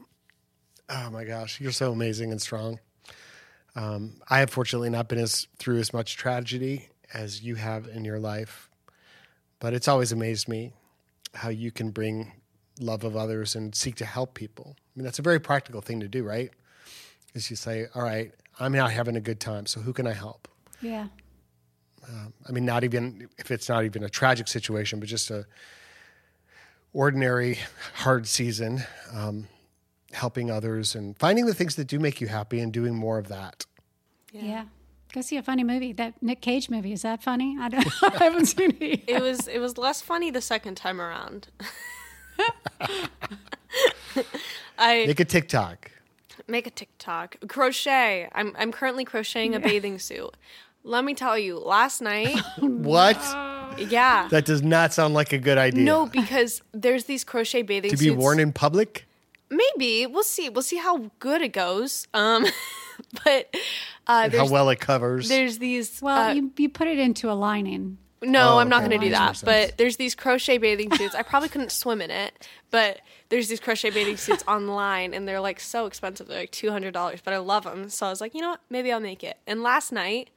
Speaker 2: oh my gosh you're so amazing and strong. Um, i have fortunately not been as through as much tragedy as you have in your life but it's always amazed me how you can bring love of others and seek to help people. I mean that's a very practical thing to do right? Is you say all right i'm not having a good time so who can i help?
Speaker 3: Yeah.
Speaker 2: Uh, I mean, not even if it's not even a tragic situation, but just a ordinary hard season, um, helping others and finding the things that do make you happy and doing more of that.
Speaker 3: Yeah. Go see a funny movie. That Nick Cage movie is that funny? I don't. I haven't seen it. Yet.
Speaker 1: It was it was less funny the second time around. I
Speaker 2: Make a TikTok.
Speaker 1: make a TikTok. Crochet. I'm I'm currently crocheting a bathing suit. Let me tell you, last night,
Speaker 2: What?
Speaker 1: yeah.
Speaker 2: That does not sound like a good idea.
Speaker 1: No, because there's these crochet bathing
Speaker 2: to
Speaker 1: suits.
Speaker 2: be worn in public.
Speaker 1: Maybe we'll see. We'll see how good it goes. Um, but uh,
Speaker 2: How well it covers.
Speaker 1: there's these.
Speaker 3: Well,
Speaker 1: uh,
Speaker 3: you, you put it into a lining.
Speaker 1: No,
Speaker 2: Oh,
Speaker 1: I'm not
Speaker 2: okay.
Speaker 1: going to do
Speaker 2: That
Speaker 1: that. But there's these crochet bathing suits. I probably couldn't swim in it, but there's these crochet bathing suits online, and they're like so expensive. They're like two hundred dollars, but I love them. So I was like, you know what? Maybe I'll make it. And last night,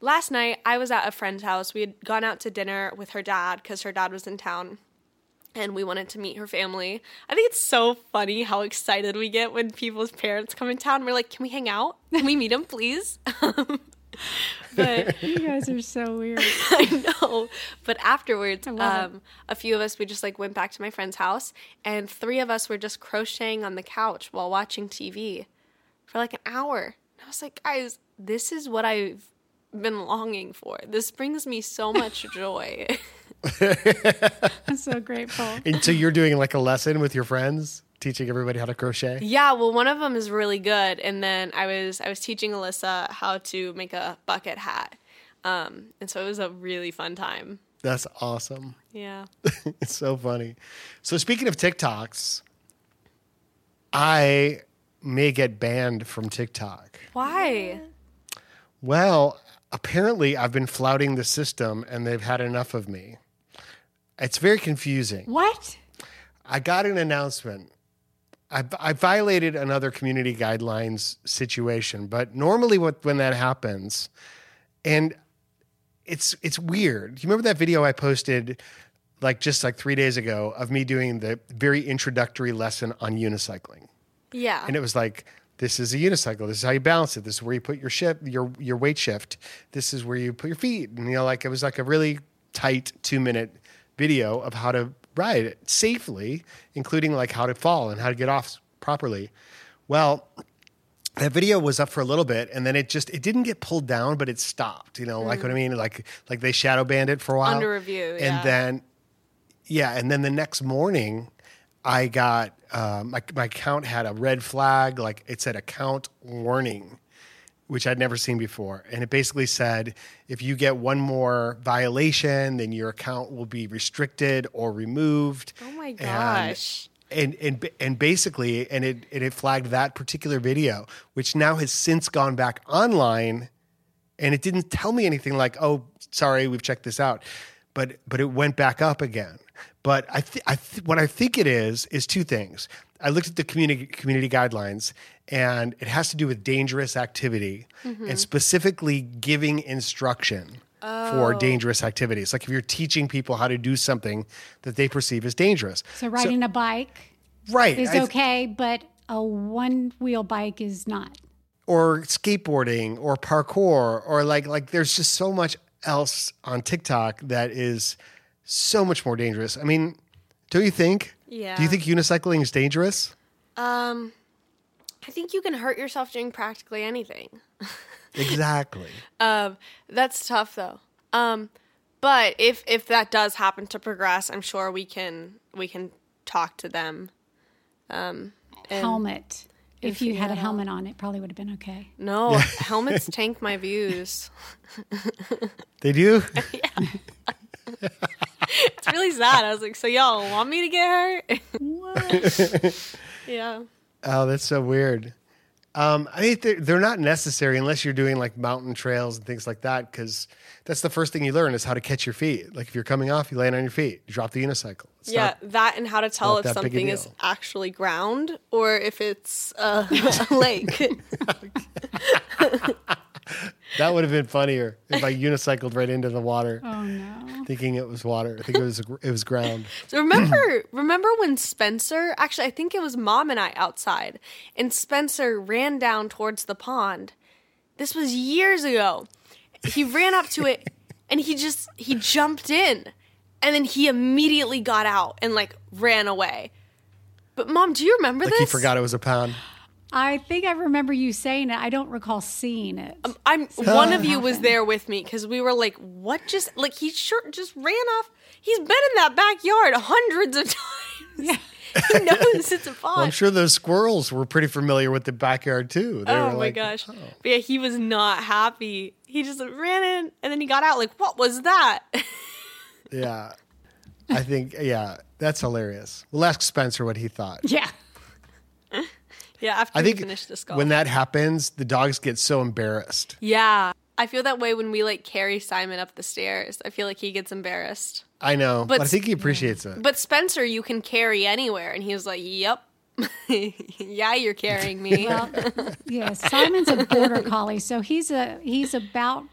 Speaker 1: last night I was at a friend's house. We had gone out to dinner with her dad because her dad was in town. And we wanted to meet her family. I think it's so funny how excited we get when people's parents come in town. We're like, "Can we hang out? Can we meet them, please?" but
Speaker 3: You guys are so weird.
Speaker 1: I know. But afterwards, um, a few of us we just like went back to my friend's house, and three of us were just crocheting on the couch while watching TV for like an hour. And I was like, guys, this is what I've been longing for. This brings me so much joy.
Speaker 3: I'm so grateful.
Speaker 2: and so you're doing like a lesson with your friends, teaching everybody how to crochet.
Speaker 1: yeah, well, one of them is really good, and then I was I was teaching Alyssa how to make a bucket hat, um, and so it was a really fun time.
Speaker 2: That's awesome.
Speaker 1: Yeah.
Speaker 2: It's so funny. So speaking of TikToks, I may get banned from TikTok.
Speaker 1: Why?
Speaker 2: Well, apparently I've been flouting the system and they've had enough of me. It's very confusing.
Speaker 3: What?
Speaker 2: I got an announcement. I, I violated another community guidelines situation, but normally what when that happens, and it's it's weird. Do you remember that video I posted like just like three days ago of me doing the very introductory lesson on unicycling,
Speaker 1: Yeah.
Speaker 2: and it was like. This is a unicycle. This is how you balance it. This is where you put your shift, your your weight shift. This is where you put your feet. And you know, like it was like a really tight two minute video of how to ride it safely, including like how to fall and how to get off properly. Well, that video was up for a little bit and then it just it didn't get pulled down, but it stopped. You know, like what I mean? Like like they shadow banned it for a while.
Speaker 1: Under review,
Speaker 2: And
Speaker 1: yeah.
Speaker 2: then yeah, and then the next morning I got um, my my account had a red flag, like it said account warning which I'd never seen before. And it basically said if you get one more violation, then your account will be restricted or removed.
Speaker 1: Oh my
Speaker 2: And-
Speaker 1: gosh.
Speaker 2: And and and basically, and it and it flagged that particular video, which now has since gone back online, and it didn't tell me anything like, "Oh, sorry, we've checked this out," but but it went back up again. But I, th- I th- what I think it is is two things. I looked at the community community guidelines, and it has to do with dangerous activity, and specifically giving instruction for dangerous activities. Like if you're teaching people how to do something that they perceive as dangerous.
Speaker 3: So riding a bike
Speaker 2: right
Speaker 3: is okay, but a one wheel bike is not.
Speaker 2: or skateboarding or parkour or like like there's just so much else on TikTok that is so much more dangerous. I mean, don't you think?
Speaker 1: Yeah.
Speaker 2: Do you think unicycling is dangerous?
Speaker 1: Um, think you can hurt yourself doing practically anything.
Speaker 2: Exactly.
Speaker 1: Um, that's tough though. Um, but if if that does happen to progress, I'm sure we can we can talk to them. Um, and-
Speaker 3: helmet. If,
Speaker 1: if
Speaker 3: you
Speaker 1: you
Speaker 3: had a
Speaker 1: had a-
Speaker 3: helmet on, it probably would have been okay.
Speaker 1: No, helmets tank my views.
Speaker 2: They do?
Speaker 1: It's really sad. I was like, so y'all want me to get hurt?
Speaker 3: What?
Speaker 1: yeah.
Speaker 2: Oh, that's so weird. Um, I mean, they're, they're not necessary unless you're doing like mountain trails and things like that, because that's the first thing you learn is how to catch your feet. Like if you're coming off, you land on your feet, you drop the unicycle. It's
Speaker 1: yeah,
Speaker 2: not-
Speaker 1: that and how to tell if
Speaker 2: that big a
Speaker 1: something is actually ground or if it's uh, a lake.
Speaker 2: that would have been funnier if I unicycled right into the water.
Speaker 3: oh no.
Speaker 2: thinking it was water. I think it was it was ground.
Speaker 1: So remember, remember when Spencer? Actually, I think it was Mom and I outside, and Spencer ran down towards the pond. This was years ago. He ran up to it, and he just he jumped in and then he immediately got out and like ran away. But mom, do you remember
Speaker 2: Like
Speaker 1: this?
Speaker 2: he forgot it was a pound.
Speaker 3: I think I remember you saying it. I don't recall seeing it.
Speaker 1: Um, I'm one of you was there with me because we were like, "What?" Just like he sure just ran off. He's been in that backyard hundreds of times. Yeah. he knows it's a pond.
Speaker 2: Well, I'm sure those squirrels were pretty familiar with the backyard too. They
Speaker 1: oh
Speaker 2: were
Speaker 1: my
Speaker 2: like,
Speaker 1: gosh! Oh. But yeah, he was not happy. He just ran in and then he got out. Like, what was that?
Speaker 2: Yeah. I think, yeah, that's hilarious. We'll ask Spencer what he thought.
Speaker 3: Yeah.
Speaker 1: Yeah, after
Speaker 2: I
Speaker 1: we
Speaker 2: think
Speaker 1: finished this golf.
Speaker 2: when that happens, the dogs get so embarrassed.
Speaker 1: yeah, I feel that way when we like carry Simon up the stairs. I feel like he gets embarrassed.
Speaker 2: I know,
Speaker 1: But
Speaker 2: but, I think he appreciates it.
Speaker 1: But Spencer, you can carry anywhere, and he was like, "Yep." yeah, you're carrying me.
Speaker 3: Well, yeah, Simon's a border collie, so he's a he's about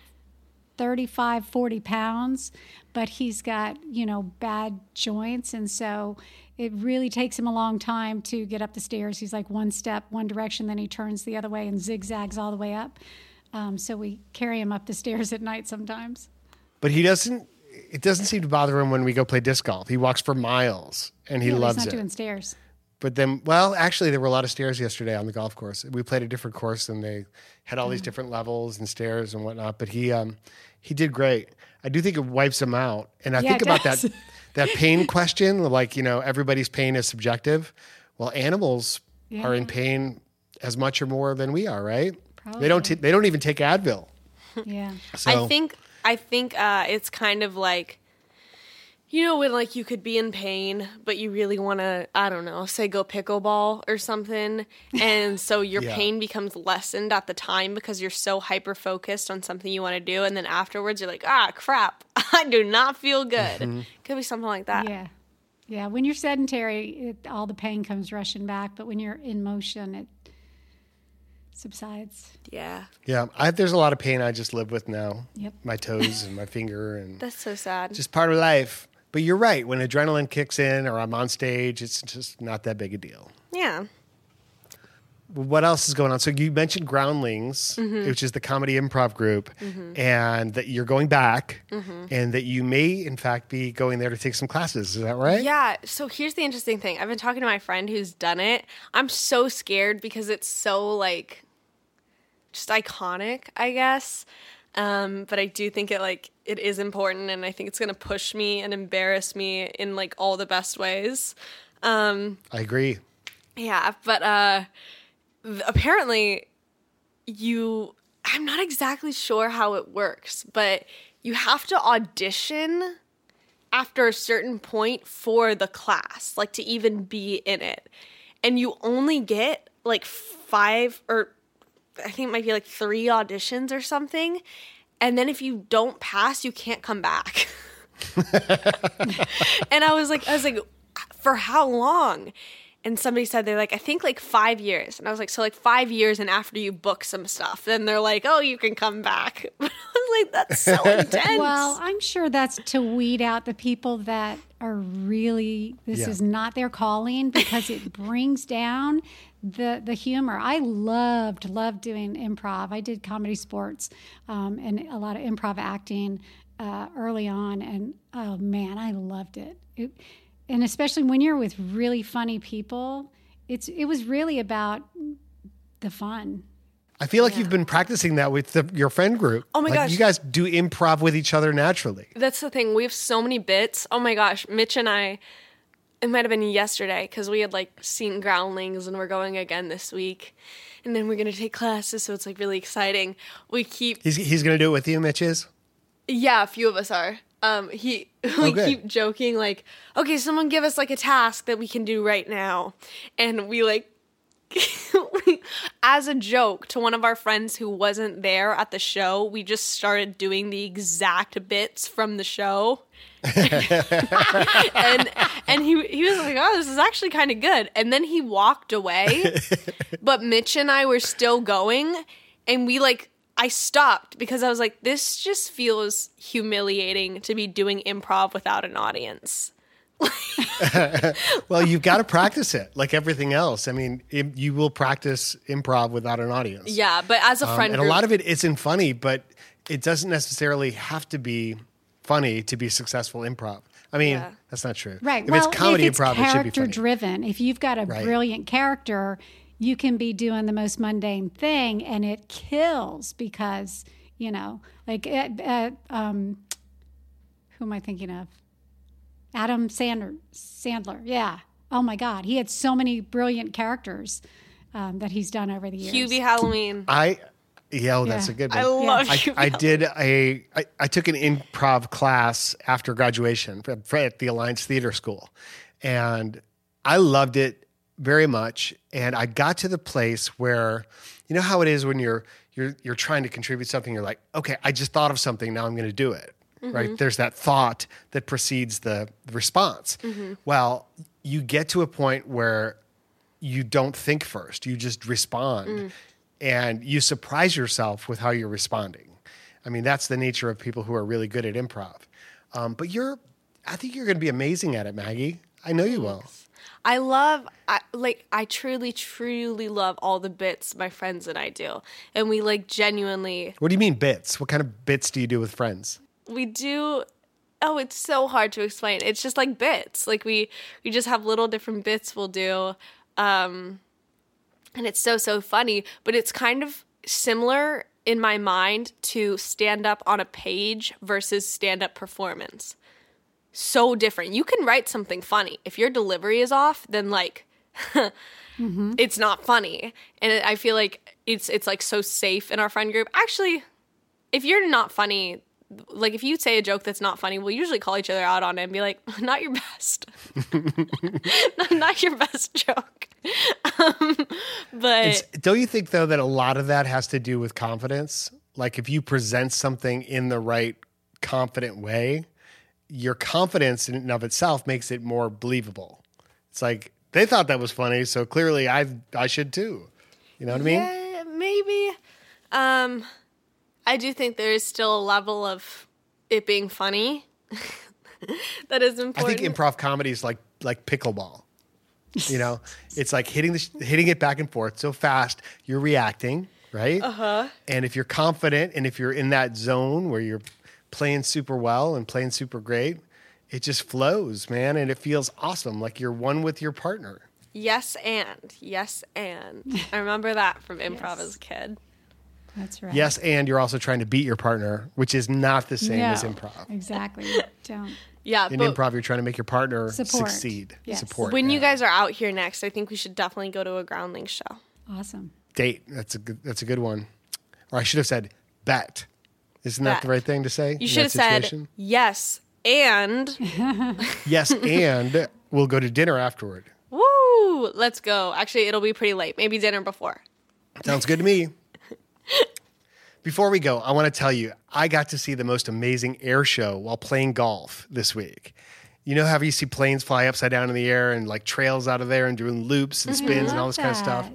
Speaker 3: 35 40 pounds, but he's got, you know, bad joints and so it really takes him a long time to get up the stairs. He's like one step one direction then he turns the other way and zigzags all the way up. Um, so we carry him up the stairs at night sometimes.
Speaker 2: But he doesn't, it doesn't seem to bother him when we go play disc golf. He walks for miles and he
Speaker 3: Yeah,
Speaker 2: loves
Speaker 3: he's not
Speaker 2: it.
Speaker 3: doing stairs.
Speaker 2: But then, well, actually, there were a lot of stairs yesterday on the golf course. We played a different course, and they had all these
Speaker 3: Mm.
Speaker 2: different levels and stairs and whatnot. But he, um, he did great. I do think it wipes him out, and I
Speaker 3: Yeah,
Speaker 2: think about
Speaker 3: does.
Speaker 2: that that pain question. Like you know, everybody's pain is subjective. Well, animals are in pain as much or more than we are, right? They don't. T- they don't even take Advil.
Speaker 3: Yeah.
Speaker 2: So
Speaker 1: I think I think uh, it's kind of like you know when like you could be in pain but you really want to I don't know say go pickleball or something and so your
Speaker 2: Yeah.
Speaker 1: pain becomes lessened at the time because you're so hyper focused on something you want to do and then afterwards you're like ah crap I do not feel good
Speaker 2: Mm-hmm.
Speaker 1: could be something like that
Speaker 3: Yeah. Yeah. When you're sedentary, it, all the pain comes rushing back, but when you're in motion, it subsides.
Speaker 1: yeah
Speaker 2: yeah, I, there's a lot of pain I just live with now.
Speaker 3: Yep.
Speaker 2: My toes and my finger and
Speaker 1: that's so sad
Speaker 2: just part of life. But you're right. When adrenaline kicks in or I'm on stage, it's just not that big a deal.
Speaker 1: yeah
Speaker 2: What else is going on? So you mentioned Groundlings,
Speaker 1: Mm-hmm.
Speaker 2: which is the comedy improv group, and that you're going back,
Speaker 1: Mm-hmm.
Speaker 2: and that you may, in fact, be going there to take some classes. Is that right?
Speaker 1: Yeah. So here's the interesting thing. I've been talking to my friend who's done it. I'm so scared because it's so like just iconic, I guess. Um, but I do think it like it is important, and I think it's gonna push me and embarrass me in like all the best ways. Um,
Speaker 2: I agree.
Speaker 1: yeah, but uh, apparently you. I'm not exactly sure how it works, but you have to audition after a certain point for the class, like to even be in it. And you only get like five or I think it might be like three auditions or something. And then if you don't pass, you can't come back. and I was like, I was like, for how long? And somebody said they're like, I think like five years. And I was like, so like five years, and after you book some stuff, then they're like, oh, you can come back. I was like, that's so intense.
Speaker 3: Well, I'm sure that's to weed out the people that are really this
Speaker 2: Yeah.
Speaker 3: is not their calling because it brings down the the humor. I loved loved doing improv. I did comedy sports um, and a lot of improv acting uh, early on, and oh man, I loved it. it. And especially when you're with really funny people, it's it was really about the fun.
Speaker 2: I feel like you've been practicing that with the, your friend group.
Speaker 1: Oh my
Speaker 2: Like,
Speaker 1: gosh.
Speaker 2: You guys do improv with each other naturally.
Speaker 1: That's the thing. We have so many bits. Oh my gosh, Mitch and I. It might have been yesterday because we had like seen Groundlings and we're going again this week, and then we're gonna take classes, so it's like really exciting. We keep
Speaker 2: He's, he's going to do it with you, Mitch is?
Speaker 1: yeah, a few of us are. Um, he we
Speaker 2: good.
Speaker 1: keep joking like, okay, someone give us like a task that we can do right now, and we like. As a joke to one of our friends who wasn't there at the show, we just started doing the exact bits from the show. and and he he was like, "Oh, this is actually kind of good." And then he walked away. but Mitch and I were still going, and we like I stopped because I was like, "This just feels humiliating to be doing improv without an audience."
Speaker 2: Well, you've got to practice it like everything else. I mean, it, you will practice improv without an audience.
Speaker 1: Yeah, but as a
Speaker 2: Um,
Speaker 1: friend
Speaker 2: and a lot of it isn't funny, but it doesn't necessarily have to be funny to be successful improv. I mean,
Speaker 1: Yeah.
Speaker 2: that's not true.
Speaker 3: Right.
Speaker 2: If
Speaker 3: well,
Speaker 2: it's comedy
Speaker 3: if it's
Speaker 2: improv, it should be
Speaker 3: character
Speaker 2: funny.
Speaker 3: driven, if you've got a
Speaker 2: Right.
Speaker 3: brilliant character, you can be doing the most mundane thing and it kills because, you know, like at, at, um, who am I thinking of? Adam Sandler. Sandler. Yeah. Oh my God. He had so many brilliant characters um, that he's done over the years.
Speaker 1: Hubie Halloween.
Speaker 2: I, yeah, oh, that's
Speaker 3: Yeah.
Speaker 2: a good one.
Speaker 1: I love
Speaker 2: I,
Speaker 1: Hubie
Speaker 2: I did a I, I took an improv class after graduation at at the Alliance Theater School, and I loved it very much. And I got to the place where, you know how it is when you're you're you're trying to contribute something. You're like, okay, I just thought of something. Now I'm going to do it. Right? Mm-hmm. There's that thought that precedes the, response. Mm-hmm. Well, you get to a point where you don't think first. You just respond. Mm. And you surprise yourself with how you're responding. I mean, that's the nature of people who are really good at improv. Um, but you're, I think you're going to be amazing at it, Maggie. I know you will.
Speaker 1: I love, I, like, I truly, truly love all the bits my friends and I do. And we, like, genuinely,
Speaker 2: What do you mean bits? What kind of bits do you do with friends?
Speaker 1: we do. Oh, it's so hard to explain. It's just like bits. Like, we, we just have little different bits we'll do. Um, and it's so, so funny. But it's kind of similar in my mind to stand up on a page versus stand up performance. So different. You can write something funny. If your delivery is off, then like it's not funny. And I feel like it's it's like so safe in our friend group. Actually, if you're not funny, like if you say a joke that's not funny, we'll usually call each other out on it and be like, "Not your best, not, not your best joke." um, but
Speaker 2: It's, don't you think though that a lot of that has to do with confidence? Like if you present something in the right confident way, your confidence in and of itself makes it more believable. It's like they thought that was funny, so clearly I I should too. You know what I mean?
Speaker 1: Maybe. Um, I do think there is still a level of it being funny that is important.
Speaker 2: I think improv comedy is like like pickleball. You know, it's like hitting the hitting it back and forth so fast you're reacting, right? Uh-huh. And if you're confident and if you're in that zone where you're playing super well and playing super great, it just flows, man, and it feels awesome like you're one with your partner.
Speaker 1: yes, and yes, and I remember that from improv
Speaker 3: Yes.
Speaker 1: as a kid.
Speaker 3: That's right.
Speaker 2: Yes, and you're also trying to beat your partner, which is not the same as improv.
Speaker 3: Exactly. Don't.
Speaker 1: Yeah,
Speaker 2: In improv, you're trying to make your partner
Speaker 3: Support.
Speaker 2: succeed.
Speaker 3: Yes.
Speaker 2: Support.
Speaker 1: when you guys are out here next, I think we should definitely go to a Groundling show.
Speaker 3: Awesome.
Speaker 2: date, that's a good that's a good one. Or I should have said bet. Isn't that
Speaker 1: Bet.
Speaker 2: the right thing to say?
Speaker 1: You should have said yes, and
Speaker 2: yes, and we'll go to dinner afterward.
Speaker 1: woo, let's go. Actually, it'll be pretty late. Maybe dinner before.
Speaker 2: Sounds good to me. Before we go, I want to tell you, I got to see the most amazing air show while playing golf this week. You know how you see planes fly upside down in the air and like trails out of there and doing loops and mm-hmm. spins and all this kind of stuff?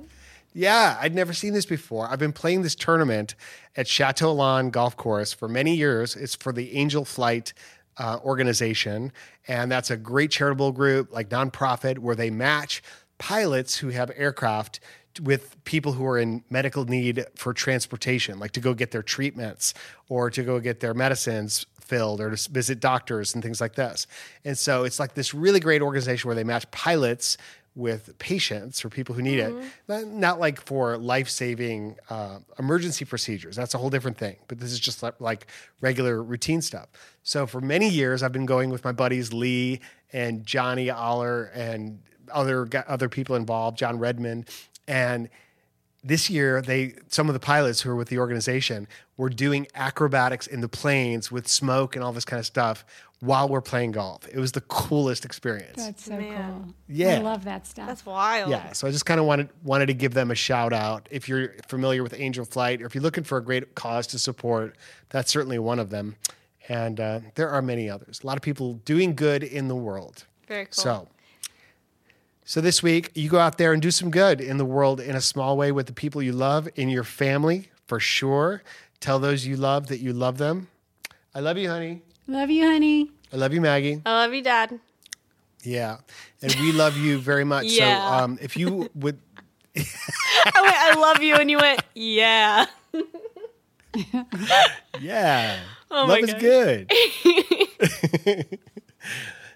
Speaker 2: Yeah, I'd never seen this before. I've been playing this tournament at Chateau Elan Golf Course for many years. It's for the Angel Flight uh, organization, and that's a great charitable group, like nonprofit, where they match pilots who have aircraft with people who are in medical need for transportation, like to go get their treatments or to go get their medicines filled or to visit doctors and things like this. And so it's like this really great organization where they match pilots with patients or people who need it, not, not like for life saving uh, emergency procedures. That's a whole different thing. But this is just like, like regular routine stuff. So for many years, I've been going with my buddies Lee and Johnny Aller and other other people involved, John Redmond, and this year they some of the pilots who are with the organization were doing acrobatics in the planes with smoke and all this kind of stuff while we're playing golf. It was the coolest experience.
Speaker 3: That's so
Speaker 1: Man.
Speaker 3: cool.
Speaker 2: Yeah.
Speaker 3: I love that stuff.
Speaker 1: That's wild.
Speaker 2: Yeah, so I just kind of wanted wanted to give them a shout out. If you're familiar with Angel Flight, or if you're looking for a great cause to support, that's certainly one of them. And uh, there are many others. A lot of people doing good in the world.
Speaker 1: Very cool.
Speaker 2: So, so this week you go out there and do some good in the world in a small way with the people you love, in your family for sure. Tell those you love that you love them. I love you, honey.
Speaker 3: Love you, honey.
Speaker 2: I love you, Maggie.
Speaker 1: I love you, Dad.
Speaker 2: Yeah, and we love you very much.
Speaker 1: Yeah.
Speaker 2: So, um, if you would.
Speaker 1: I went, I love you, and you went, yeah.
Speaker 2: Yeah.
Speaker 1: Oh my
Speaker 2: Love is good.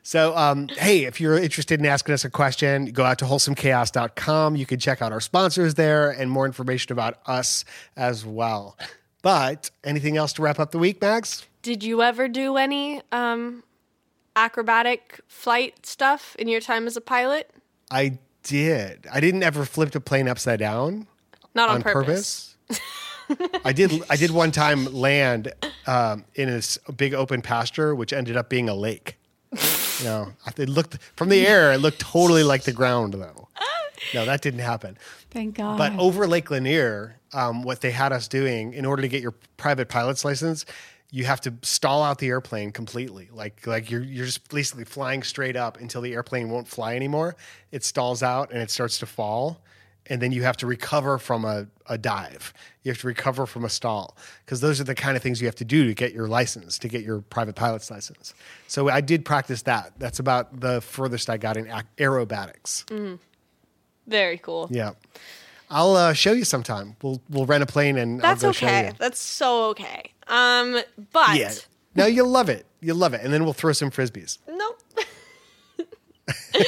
Speaker 2: so, um, hey, if you're interested in asking us a question, go out to wholesomechaos.com. You can check out our sponsors there and more information about us as well. But anything else to wrap up the week, Mags?
Speaker 1: Did you ever do any um, acrobatic flight stuff in your time as a pilot?
Speaker 2: I did. I didn't ever flip a plane upside down
Speaker 1: Not on,
Speaker 2: on
Speaker 1: purpose.
Speaker 2: purpose. I did. I did one time land um, in a s- big open pasture, which ended up being a lake. You know, it looked from the air. It looked totally like the ground, though. No, that didn't happen.
Speaker 3: Thank God.
Speaker 2: But over Lake Lanier, um, what they had us doing in order to get your private pilot's license, you have to stall out the airplane completely. Like like you're you're just basically flying straight up until the airplane won't fly anymore. It stalls out and it starts to fall. And then you have to recover from a, a dive. You have to recover from a stall because those are the kind of things you have to do to get your license, to get your private pilot's license. So I did practice that. That's about the furthest I got in aerobatics. Mm-hmm.
Speaker 1: Very cool.
Speaker 2: Yeah. I'll uh, show you sometime. We'll we'll rent a plane and
Speaker 1: That's
Speaker 2: I'll go show
Speaker 1: okay.
Speaker 2: you.
Speaker 1: That's so okay. Um, but
Speaker 2: Yeah. No, you'll love it. You'll love it. And then we'll throw some frisbees.
Speaker 1: no.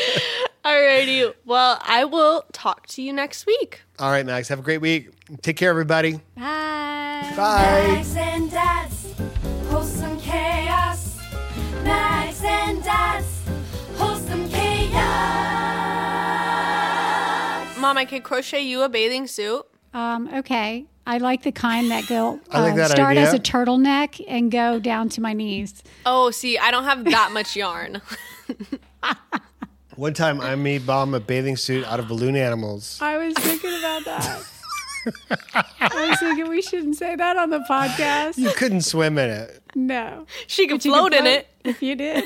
Speaker 1: Alrighty. Well, I will talk to you next week.
Speaker 2: All right, Mags. Have a great week. Take care, everybody.
Speaker 3: Bye.
Speaker 2: Bye.
Speaker 4: Mags and Dad's wholesome chaos. Mags
Speaker 1: Mom, I could crochet you a bathing suit.
Speaker 3: Um, okay. I like the kind that go
Speaker 2: I like
Speaker 3: uh,
Speaker 2: that
Speaker 3: start as a turtleneck and go down to my knees.
Speaker 1: Oh, see, I don't have that much yarn.
Speaker 2: One time I made Mom a bathing suit out of balloon animals.
Speaker 3: I was thinking about that. I was thinking we shouldn't say that on the podcast.
Speaker 2: You couldn't swim in it.
Speaker 3: No.
Speaker 1: She could
Speaker 3: But you could
Speaker 1: float in it.
Speaker 3: If you did.